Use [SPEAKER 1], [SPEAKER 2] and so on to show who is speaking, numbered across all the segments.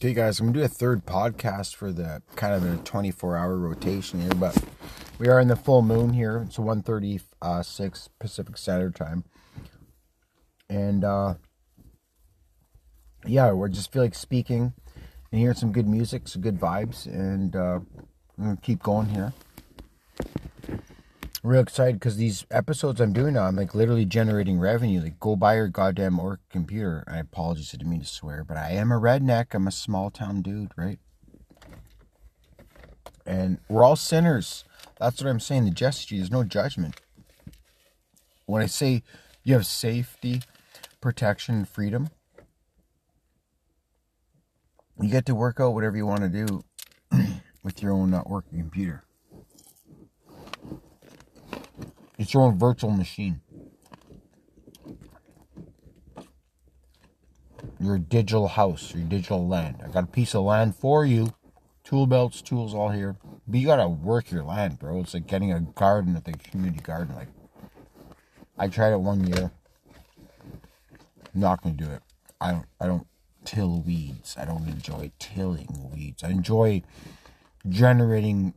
[SPEAKER 1] Okay, guys, I'm gonna do a third podcast for the kind of a 24 hour rotation here, but we are in the full moon here. It's 1:36 Pacific Standard Time, and uh, yeah, we're just feel like speaking and hearing some good music, some good vibes, and uh, I'm gonna keep going here. Real excited because these episodes I'm doing now, I'm like literally generating revenue. Like, go buy your goddamn orc computer. I apologize, I didn't mean to swear, but I am a redneck. I'm a small town dude, right? And we're all sinners. That's what I'm saying. The Jesse there's no judgment. When I say you have safety, protection, freedom, you get to work out whatever you want to do with your own uh, working computer. It's your own virtual machine. Your digital house, your digital land. I got a piece of land for you. Tool belts, tools all here. But you gotta work your land, bro. It's like getting a garden at the community garden. Like I tried it one year. not gonna do it. I don't I don't till weeds. I don't enjoy tilling weeds. I enjoy generating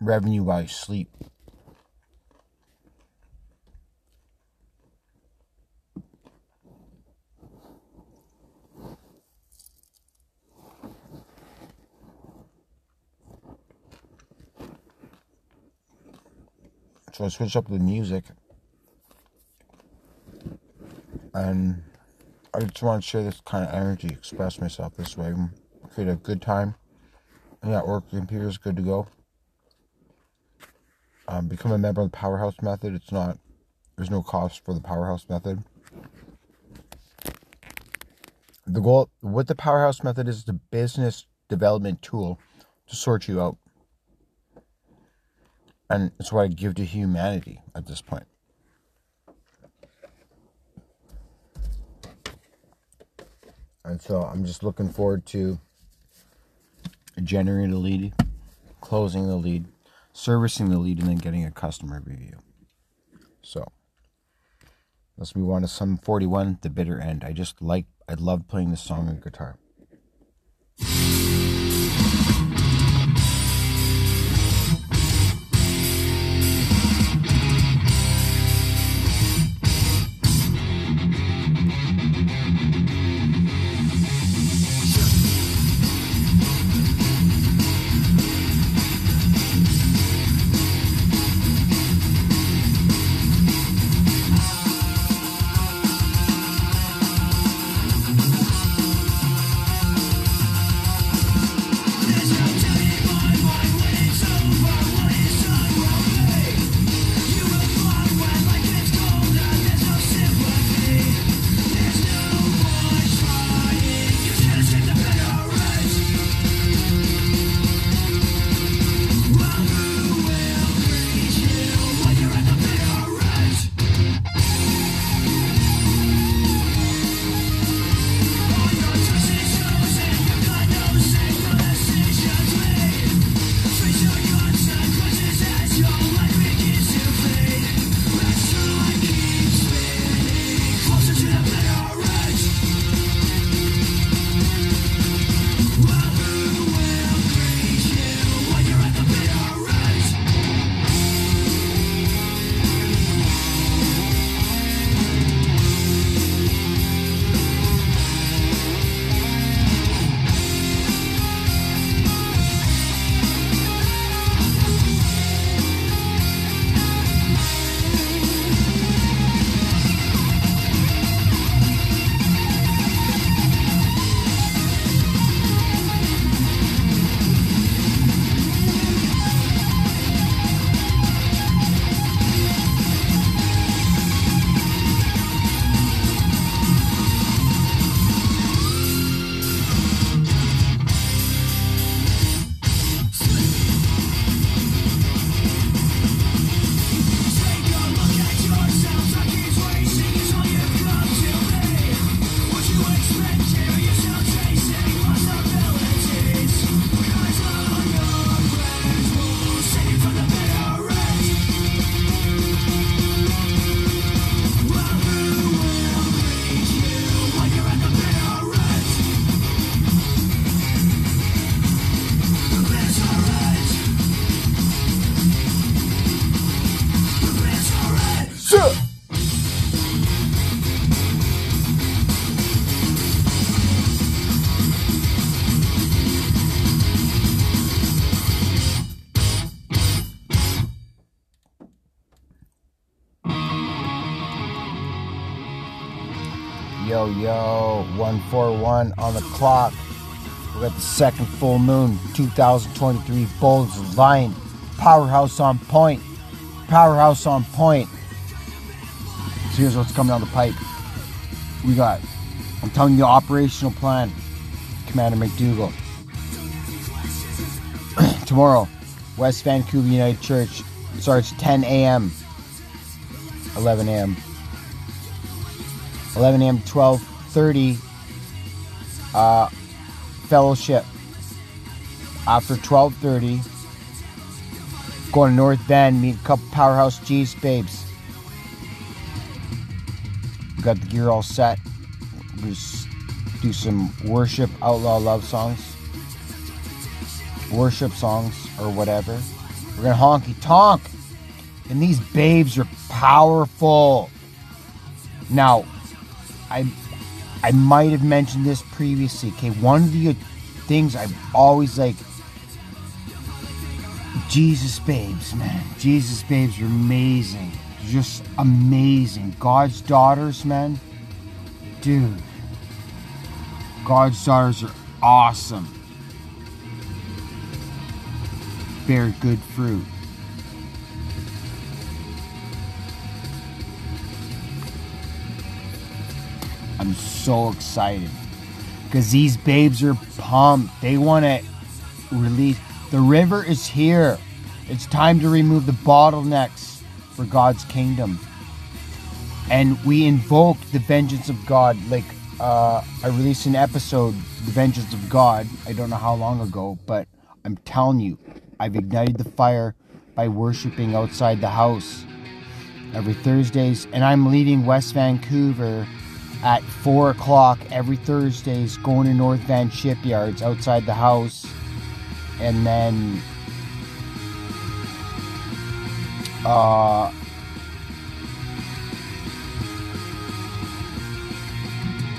[SPEAKER 1] revenue by sleep. So I switched up the music. And I just want to share this kind of energy, express myself this way, create a good time. And that work computer is good to go. Um, become a member of the Powerhouse Method. It's not, there's no cost for the Powerhouse Method. The goal with the Powerhouse Method is the business development tool to sort you out and it's what I give to humanity at this point. And so I'm just looking forward to generating a lead, closing the lead, servicing the lead, and then getting a customer review. So let's move on to Sum 41, The Bitter End. I just like, I love playing this song on guitar. Yo, yo, 141 on the clock. We got the second full moon, 2023, Bulls Lion. Powerhouse on point. Powerhouse on point. So here's what's coming down the pipe. We got, I'm telling you, operational plan. Commander McDougal. Tomorrow, West Vancouver United Church starts 10 a.m. 11 a.m. 11 a.m. 12:30 uh, fellowship. After 12:30, going to North Bend, meet a couple powerhouse G's babes. Got the gear all set. Just do some worship outlaw love songs, worship songs or whatever. We're gonna honky tonk, and these babes are powerful. Now, I I might have mentioned this previously. Okay, one of the things I've always like Jesus babes, man. Jesus babes are amazing. Just amazing. God's daughters, man. Dude. God's daughters are awesome. Bear good fruit. I'm so excited because these babes are pumped. They want to release. The river is here. It's time to remove the bottlenecks for God's kingdom. And we invoke the vengeance of God. Like uh, I released an episode, The Vengeance of God, I don't know how long ago, but I'm telling you, I've ignited the fire by worshiping outside the house every Thursdays. And I'm leaving West Vancouver at four o'clock every Thursdays, going to North Van Shipyards outside the house, and then uh,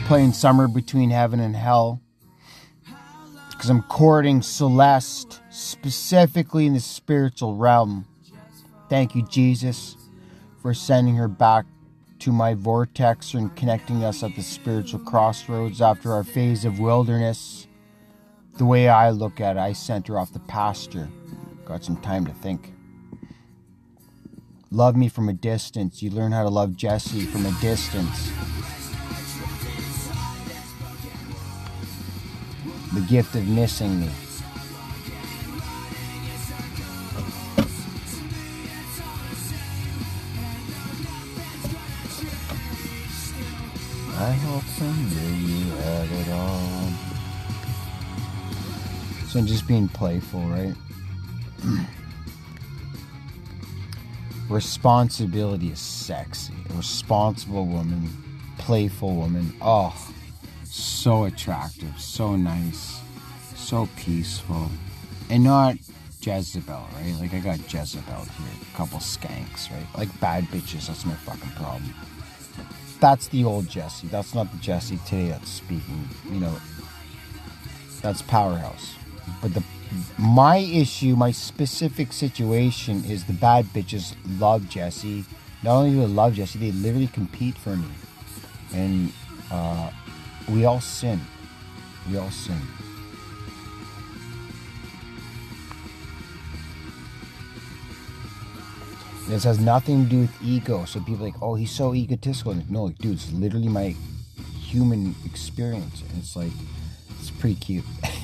[SPEAKER 1] playing Somewhere Between Heaven and Hell because I'm courting Celeste specifically in the spiritual realm. Thank you, Jesus, for sending her back to my vortex and connecting us at the spiritual crossroads after our phase of wilderness. The way I look at it, I sent her off the pasture. Got some time to think. Love me from a distance. You learn how to love Jesse from a distance. The gift of missing me. I hope someday you have it all. So just being playful, right? Responsibility is sexy. A responsible woman, playful woman. Oh, so attractive, so nice, so peaceful. And not Jezebel, right? Like I got Jezebel here, a couple skanks, right? Like bad bitches, that's my fucking problem that's the old Jesse. That's not the Jesse today that's speaking. You know, that's powerhouse. But the my issue, my specific situation is the bad bitches love Jesse. Not only do they love Jesse, they literally compete for me, and uh, we all sin. We all sin. This has nothing to do with ego. So people like, oh, he's so egotistical. Like, no, like, dude, it's literally my human experience. And it's like, it's pretty cute.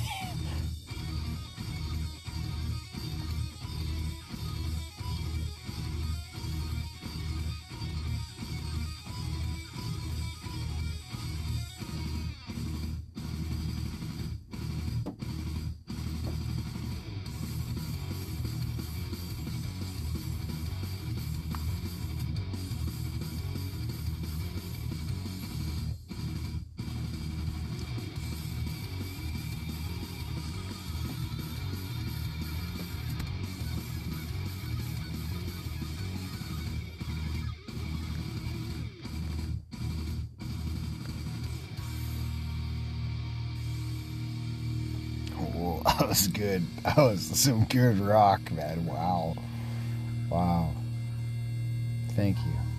[SPEAKER 1] That was some good rock, man. Wow. Wow. Thank you.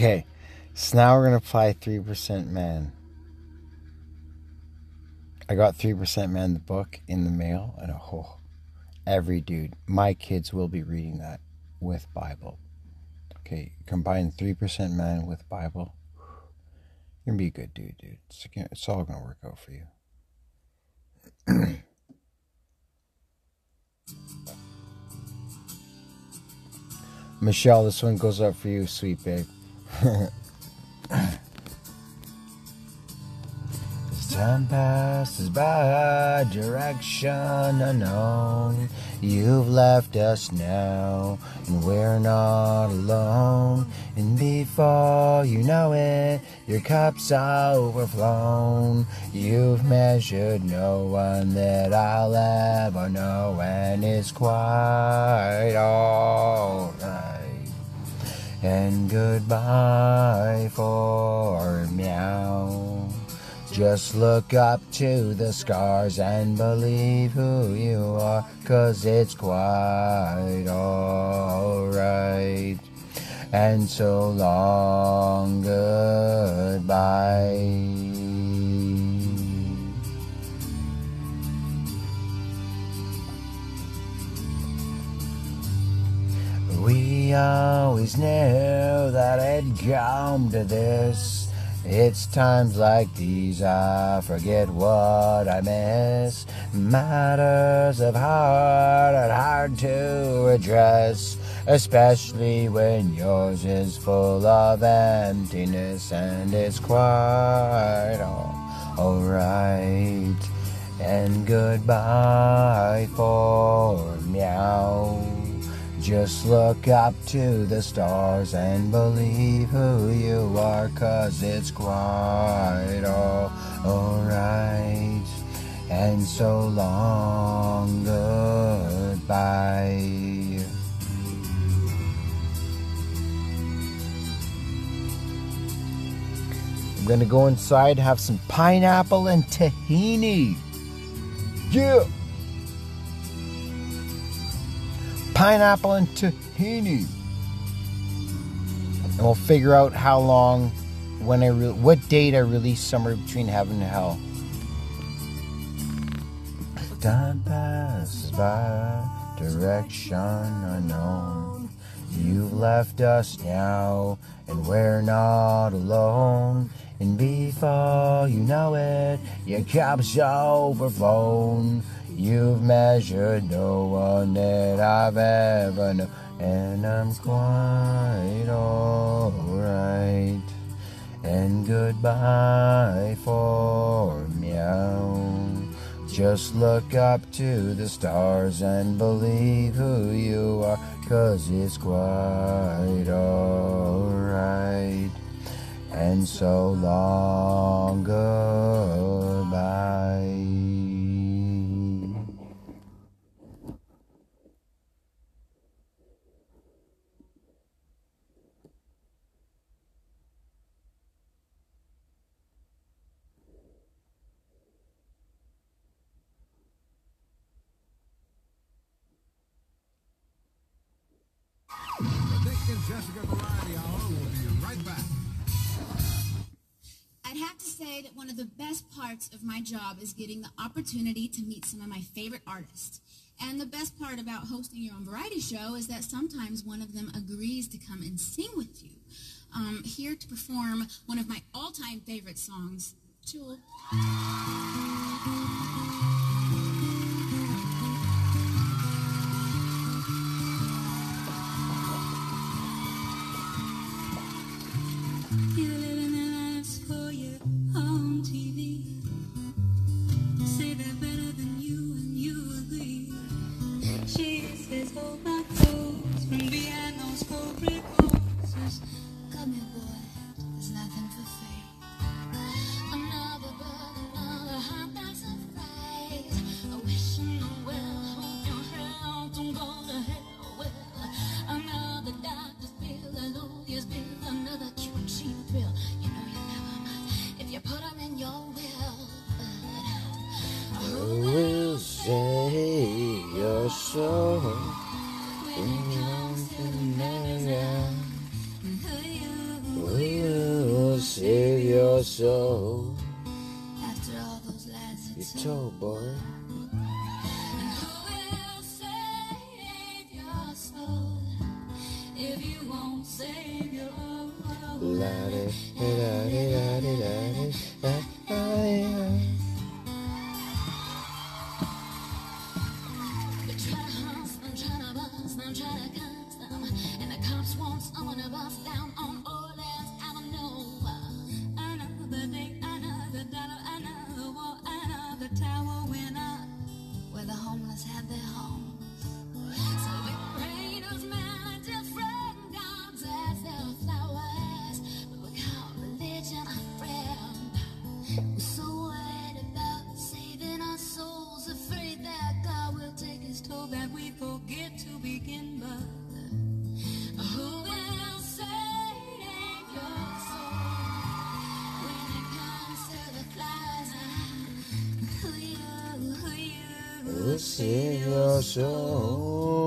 [SPEAKER 1] Okay, so now we're gonna apply three percent man. I got three percent man the book in the mail, and oh, every dude, my kids will be reading that with Bible. Okay, combine three percent man with Bible. You're gonna be a good dude, dude. It's, it's all gonna work out for you. Michelle, this one goes up for you, sweet babe. Time passes by, direction unknown. You've left us now, and we're not alone. And before you know it, your cup's overflown. You've measured no one that I'll ever know, and it's quite alright and goodbye for meow. Just look up to the scars and believe who you are, cause it's quite alright. And so long, goodbye. We always knew that it'd come to this. It's times like these I forget what I miss. Matters of heart are hard to address, especially when yours is full of emptiness and it's quite all alright. And goodbye for meow. Just look up to the stars and believe who you are, cause it's quite all alright. And so long, goodbye. I'm gonna go inside, have some pineapple and tahini. Yeah! Pineapple and tahini. And we'll figure out how long, when I, re- what date I release Somewhere Between Heaven and Hell. Time passes by, direction unknown. You've left us now, and we're not alone. And before you know it, your cup's overflown. You've measured no one that I've ever known, and I'm quite alright. And goodbye for meow. Just look up to the stars and believe who you are, cause it's quite alright. And so long, goodbye.
[SPEAKER 2] that one of the best parts of my job is getting the opportunity to meet some of my favorite artists. And the best part about hosting your own variety show is that sometimes one of them agrees to come and sing with you. Um, here to perform one of my all-time favorite songs, Jewel.
[SPEAKER 3] see your
[SPEAKER 1] soul.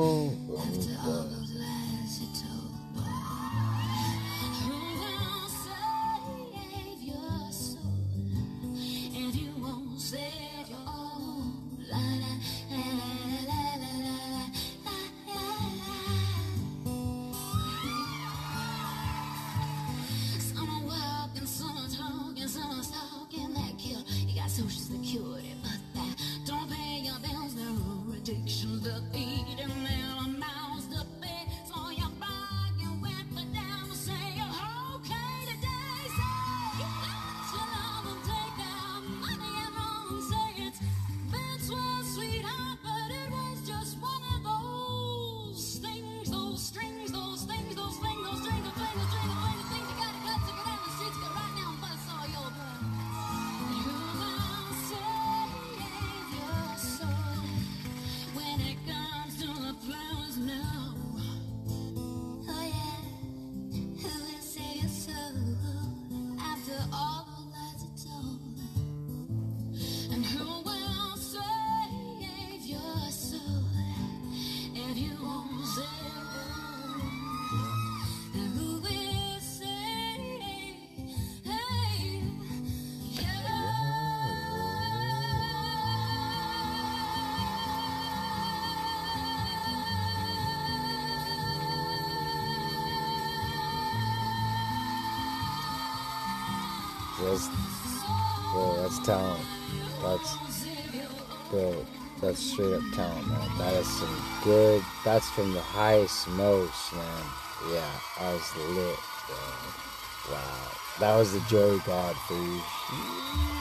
[SPEAKER 1] That's, well, that's talent. That's, bro, that's straight up talent, man. That is some good, that's from the highest most, man. Yeah, I was lit, bro. Wow. That was the Joey God for you.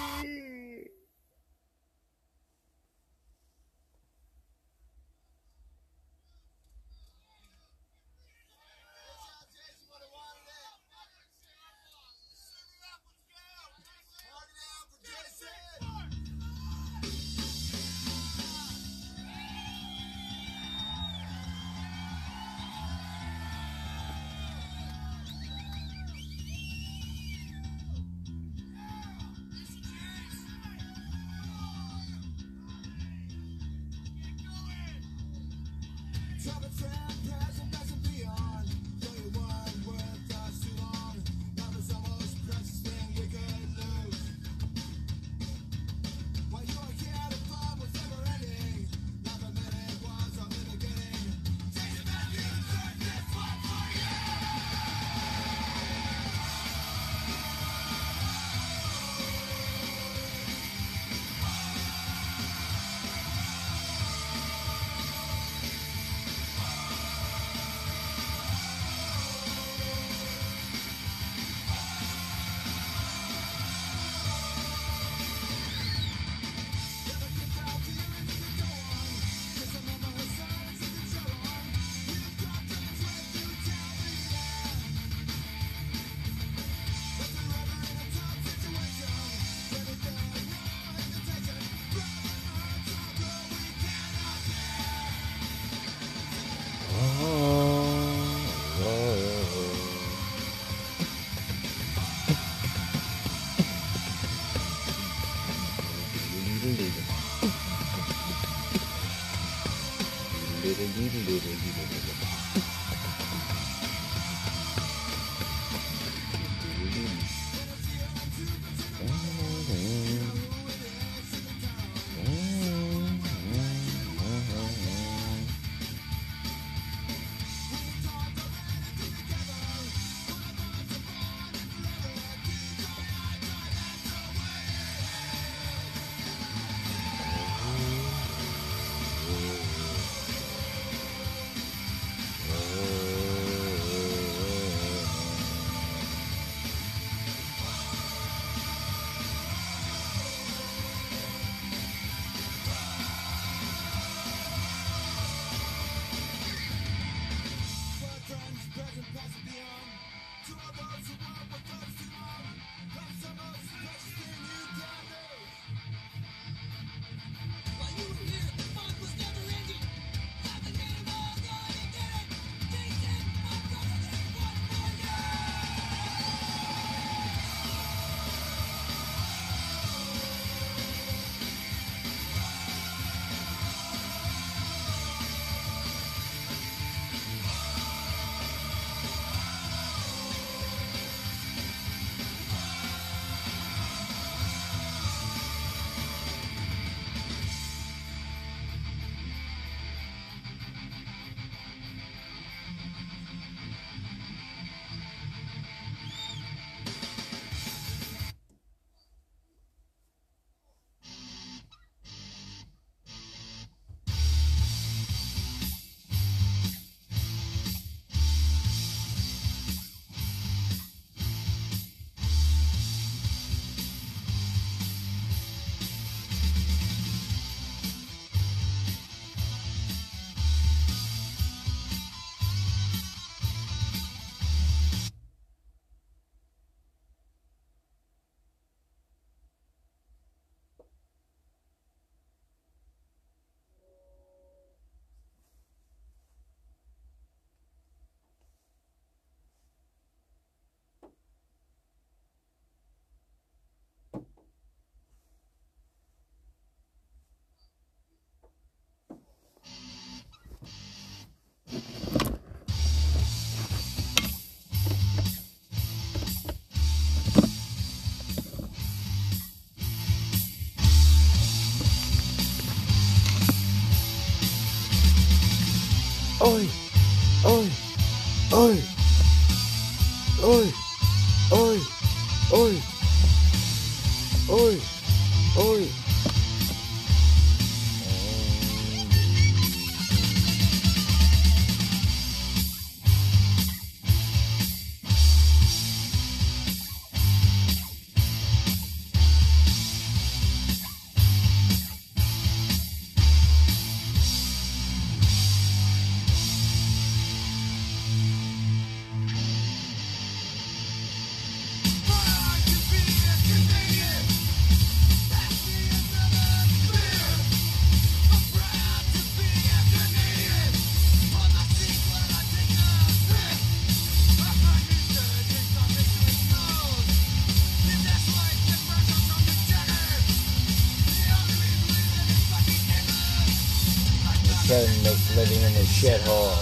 [SPEAKER 1] Shithole.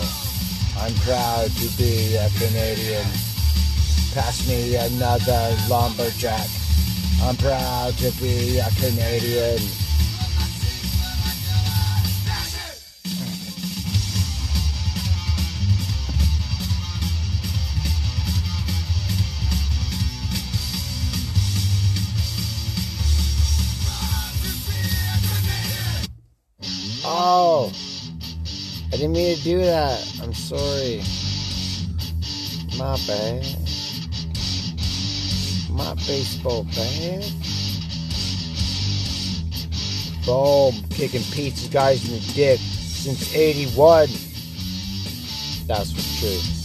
[SPEAKER 1] I'm proud to be a Canadian. Pass me another lumberjack. I'm proud to be a Canadian. Sorry. My bad. My baseball bat. Boom, kicking pizza guys in the dick since 81. That's what's true.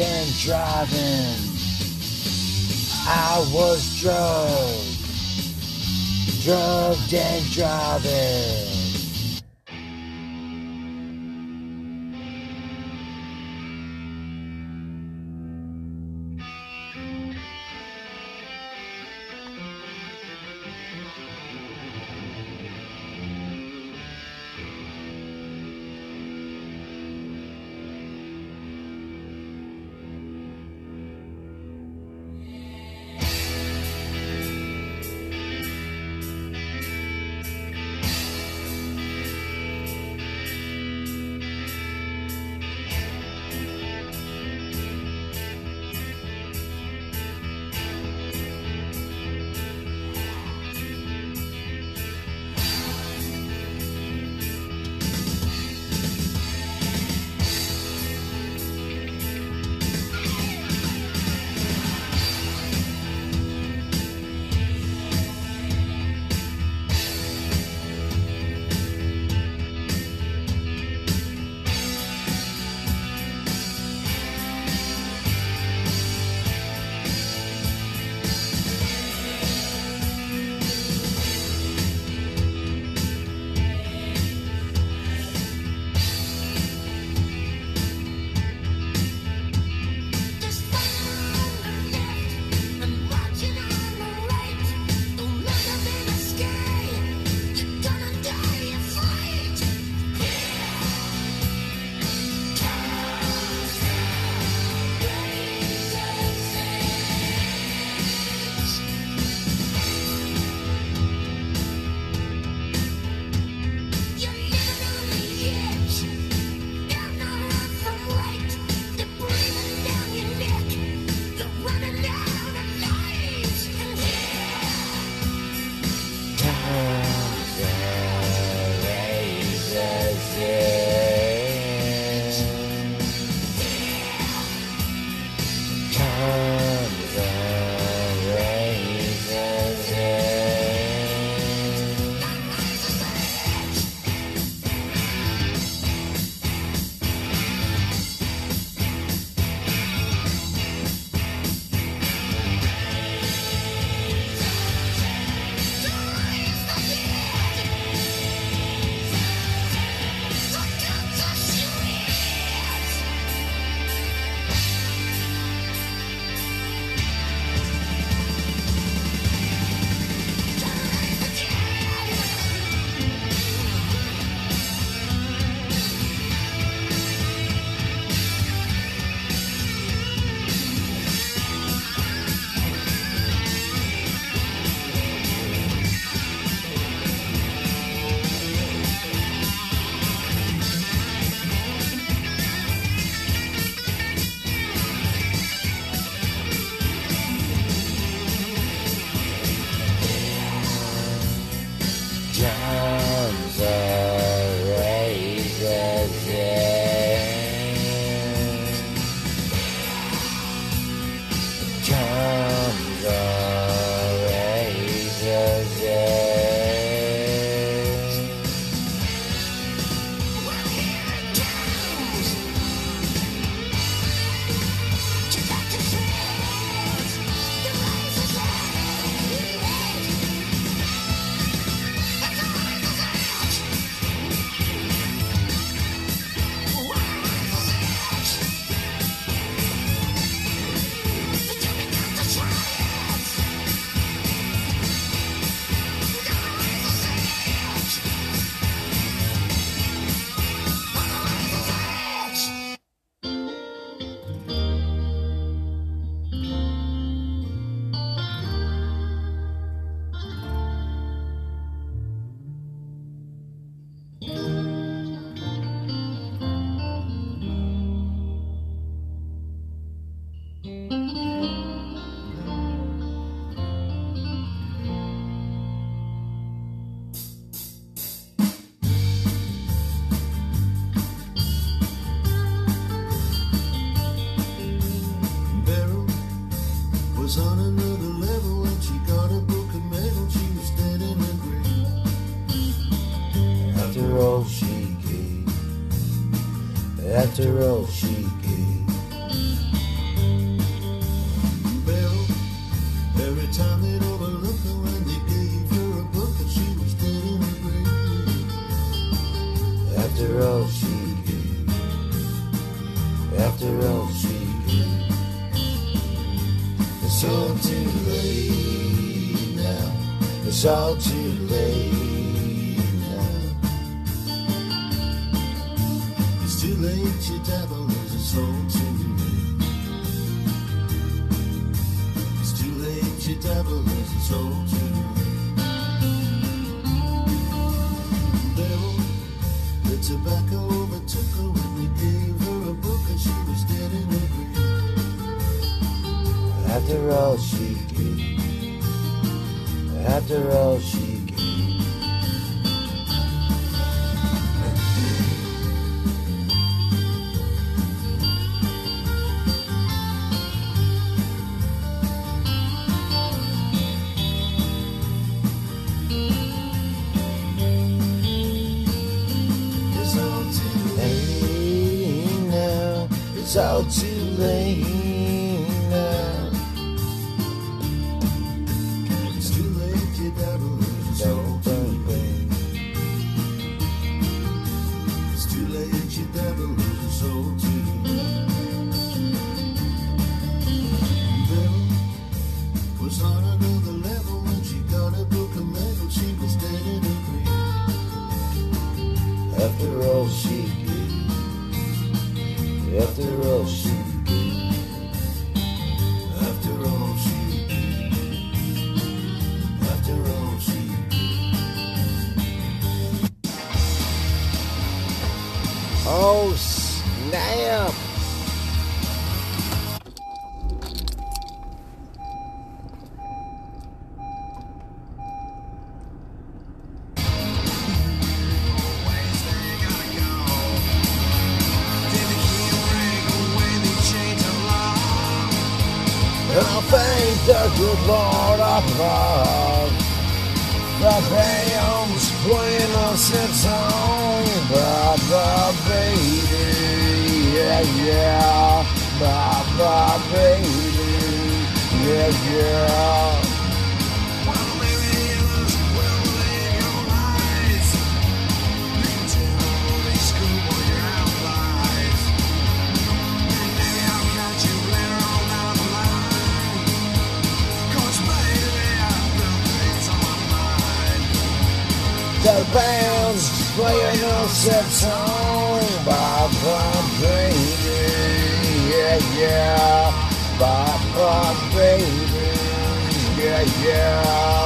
[SPEAKER 1] And driving. I was drugged, drugged and driving. yeah.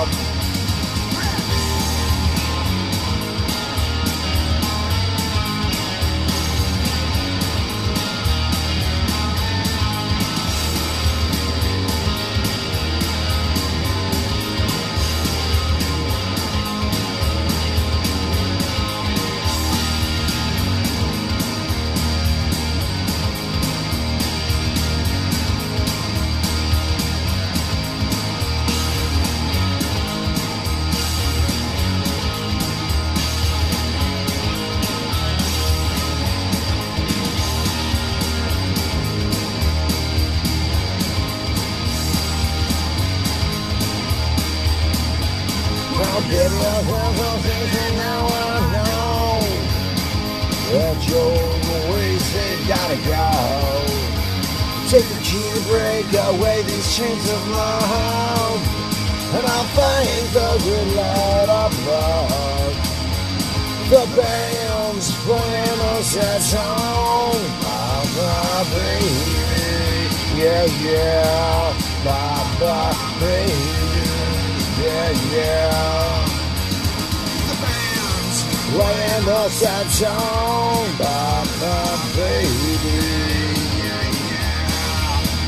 [SPEAKER 1] the sad song my baby.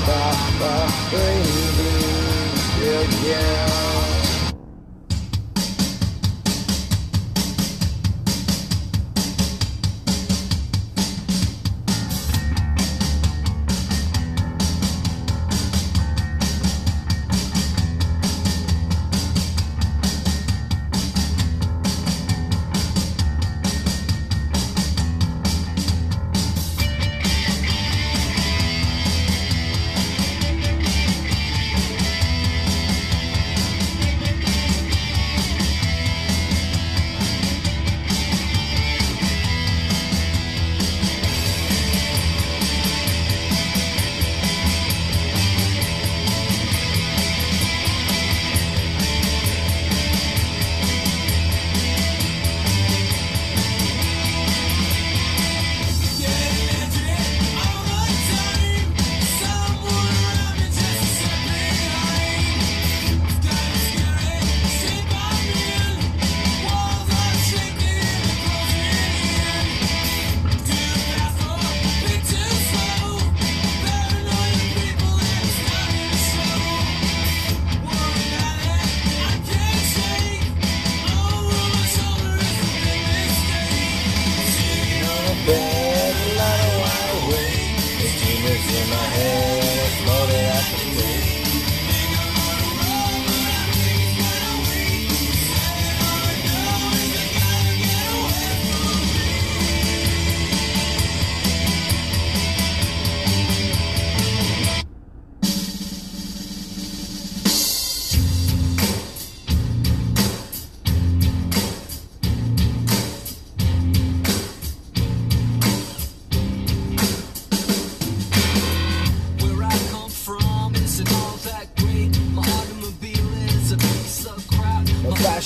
[SPEAKER 1] My baby. Yeah, yeah.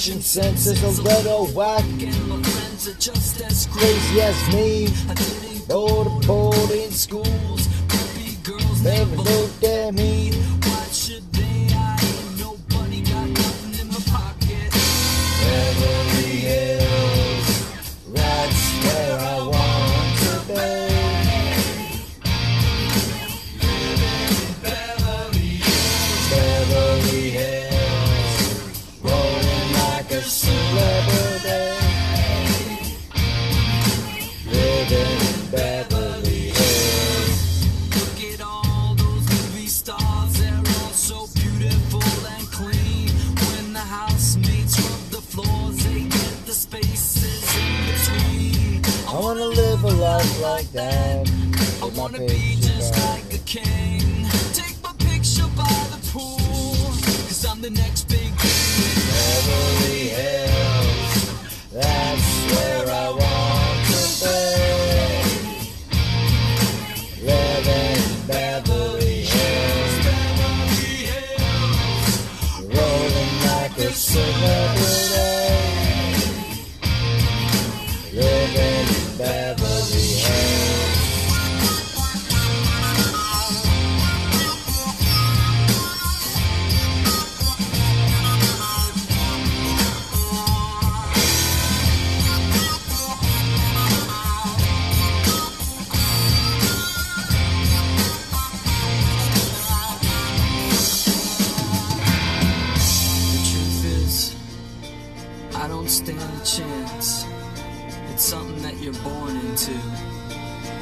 [SPEAKER 4] fashion sense is a little whack.
[SPEAKER 1] And my friends are just as
[SPEAKER 4] crazy as me.
[SPEAKER 1] I didn't
[SPEAKER 4] Go to boarding
[SPEAKER 1] schools, girls
[SPEAKER 4] never looked at me
[SPEAKER 1] I
[SPEAKER 4] wanna
[SPEAKER 1] be just like a king.
[SPEAKER 4] to,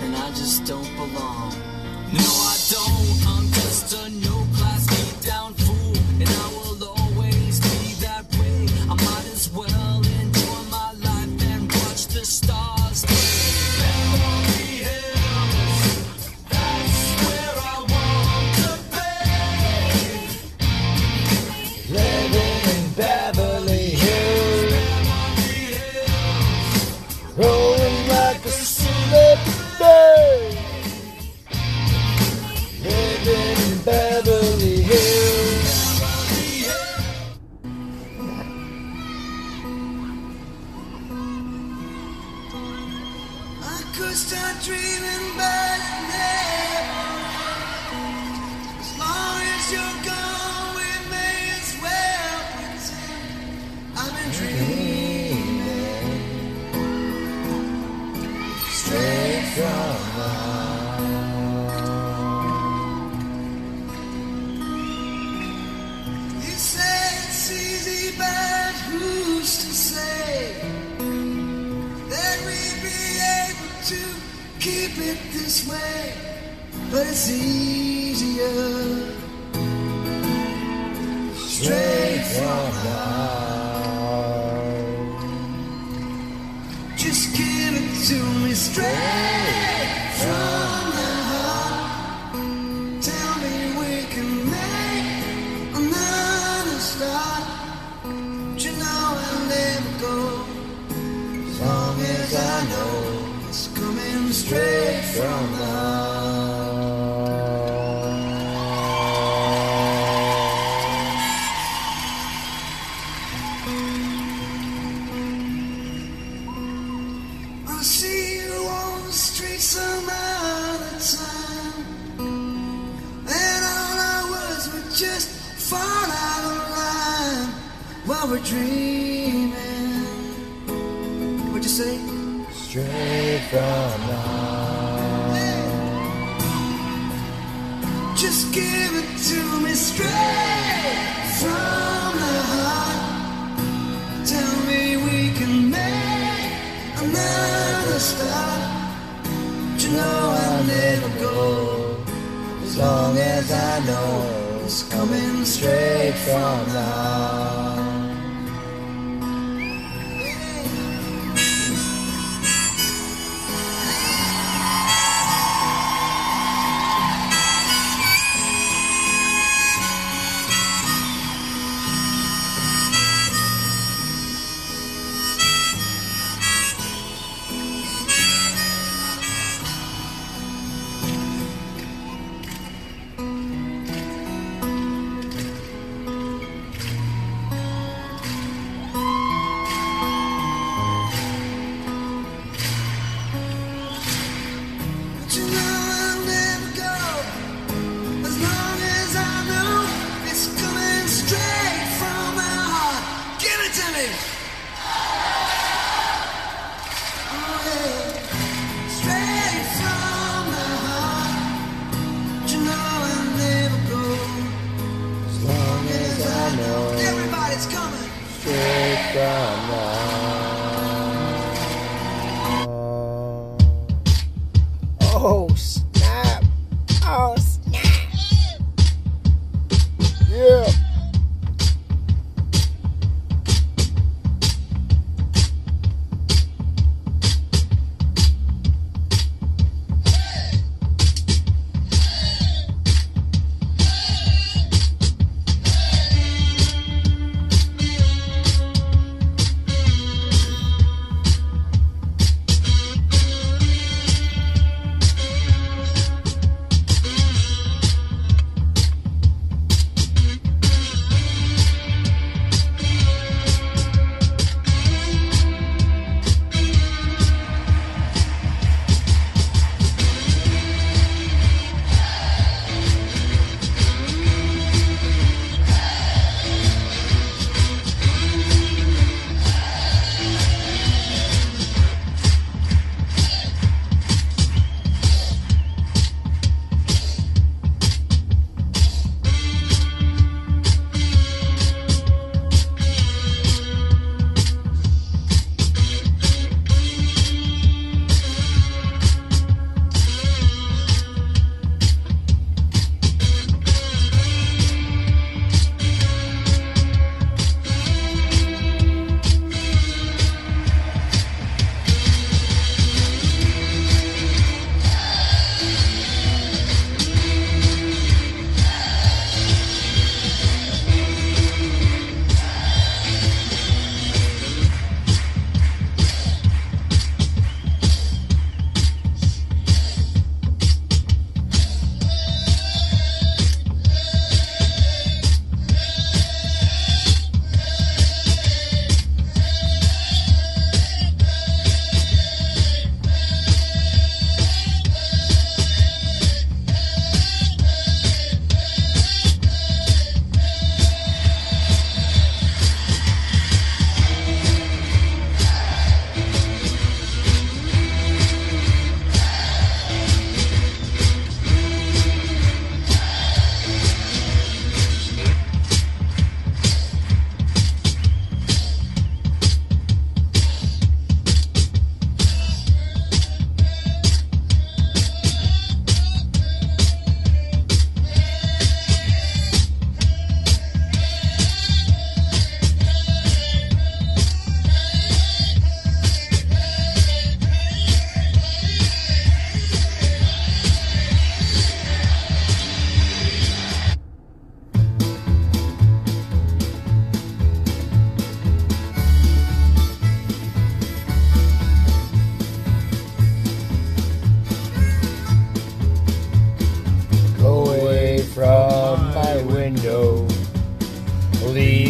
[SPEAKER 1] and I just don't belong. No, I don't. I'm
[SPEAKER 5] I'll see you on the street some other time. And all our words would just fall out of line while we're dreaming. What'd you say?
[SPEAKER 4] Straight from
[SPEAKER 5] love. Give it to me straight from the heart. Tell me we can make another start. You know I'll never go as long as I know it's coming straight from the heart.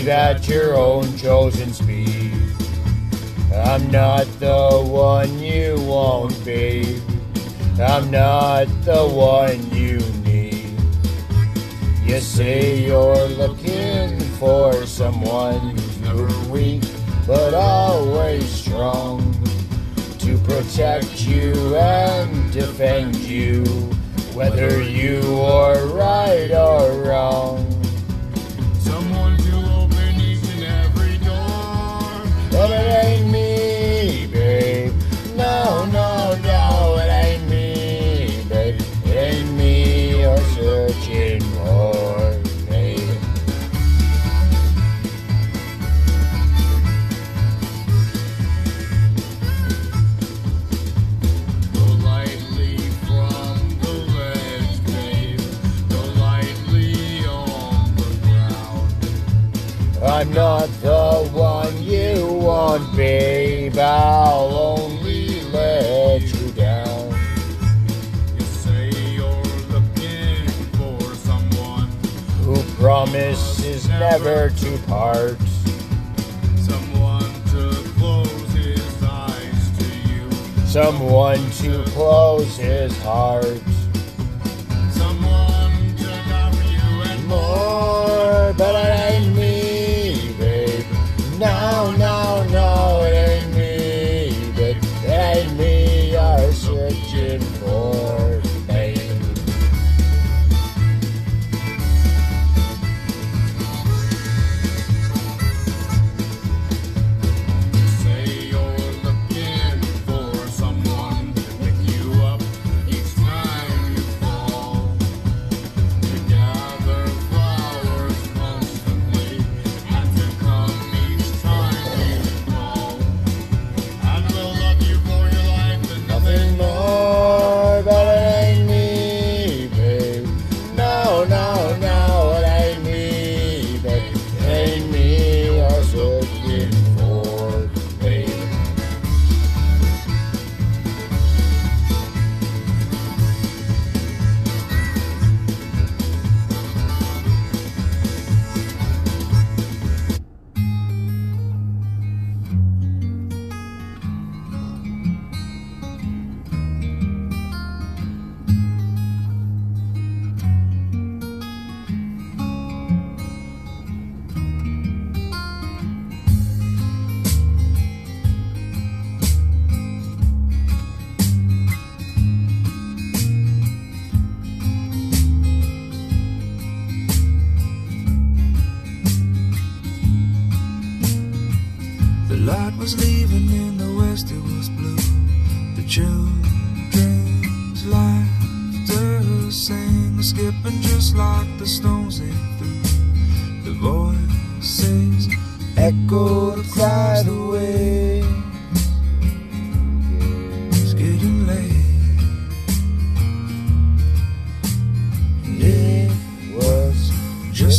[SPEAKER 1] At your own chosen speed. I'm not the one you want, babe. I'm not the one you need. You say you're looking for someone who's never weak, but always strong to protect you and defend you, whether you are right or wrong.
[SPEAKER 6] Door.
[SPEAKER 1] But it eh? Want, babe. I'll only let you down.
[SPEAKER 6] You say you're looking for someone,
[SPEAKER 1] Who promises never to part.
[SPEAKER 6] someone to close his eyes to you,
[SPEAKER 1] Someone to close his heart.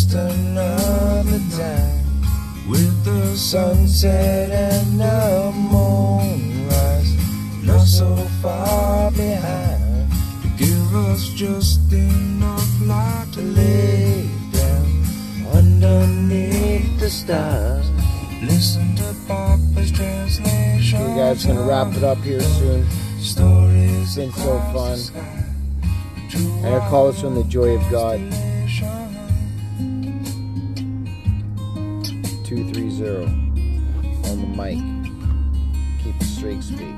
[SPEAKER 7] Just another time with the sunset and the moonrise not so far behind to give us just enough light to lay down underneath the stars. Listen to Papa's translation.
[SPEAKER 1] You guys gonna wrap it up here soon.
[SPEAKER 7] Stories
[SPEAKER 1] Been so fun. And I call this one the joy of God. 230 on the mic. Keep the straight speak.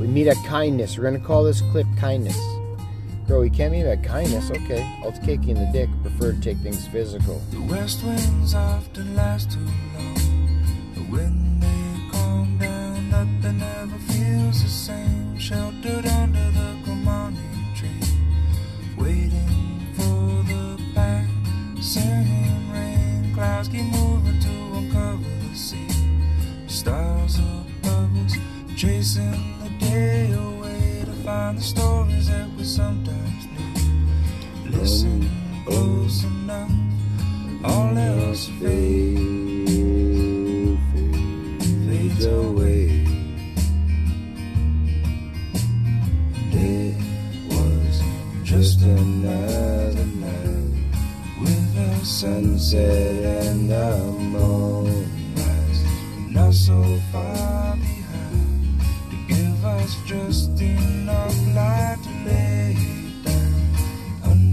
[SPEAKER 1] We meet at kindness. We're gonna call this clip kindness. Bro, we can't meet at kindness. Okay, I'll kick you in the dick. Prefer to take things physical.
[SPEAKER 7] The west winds often last too long. But when they calm down, nothing ever feels the same. Sheltered under the kamani tree, waiting for the passing rain. Clouds keep moving the sea. Stars above us, chasing the day away to find the stories that we sometimes knew. Listen close enough all else fade, fades away. It was just another night the sunset and the moonrise, not so far behind. To give us just enough light to lay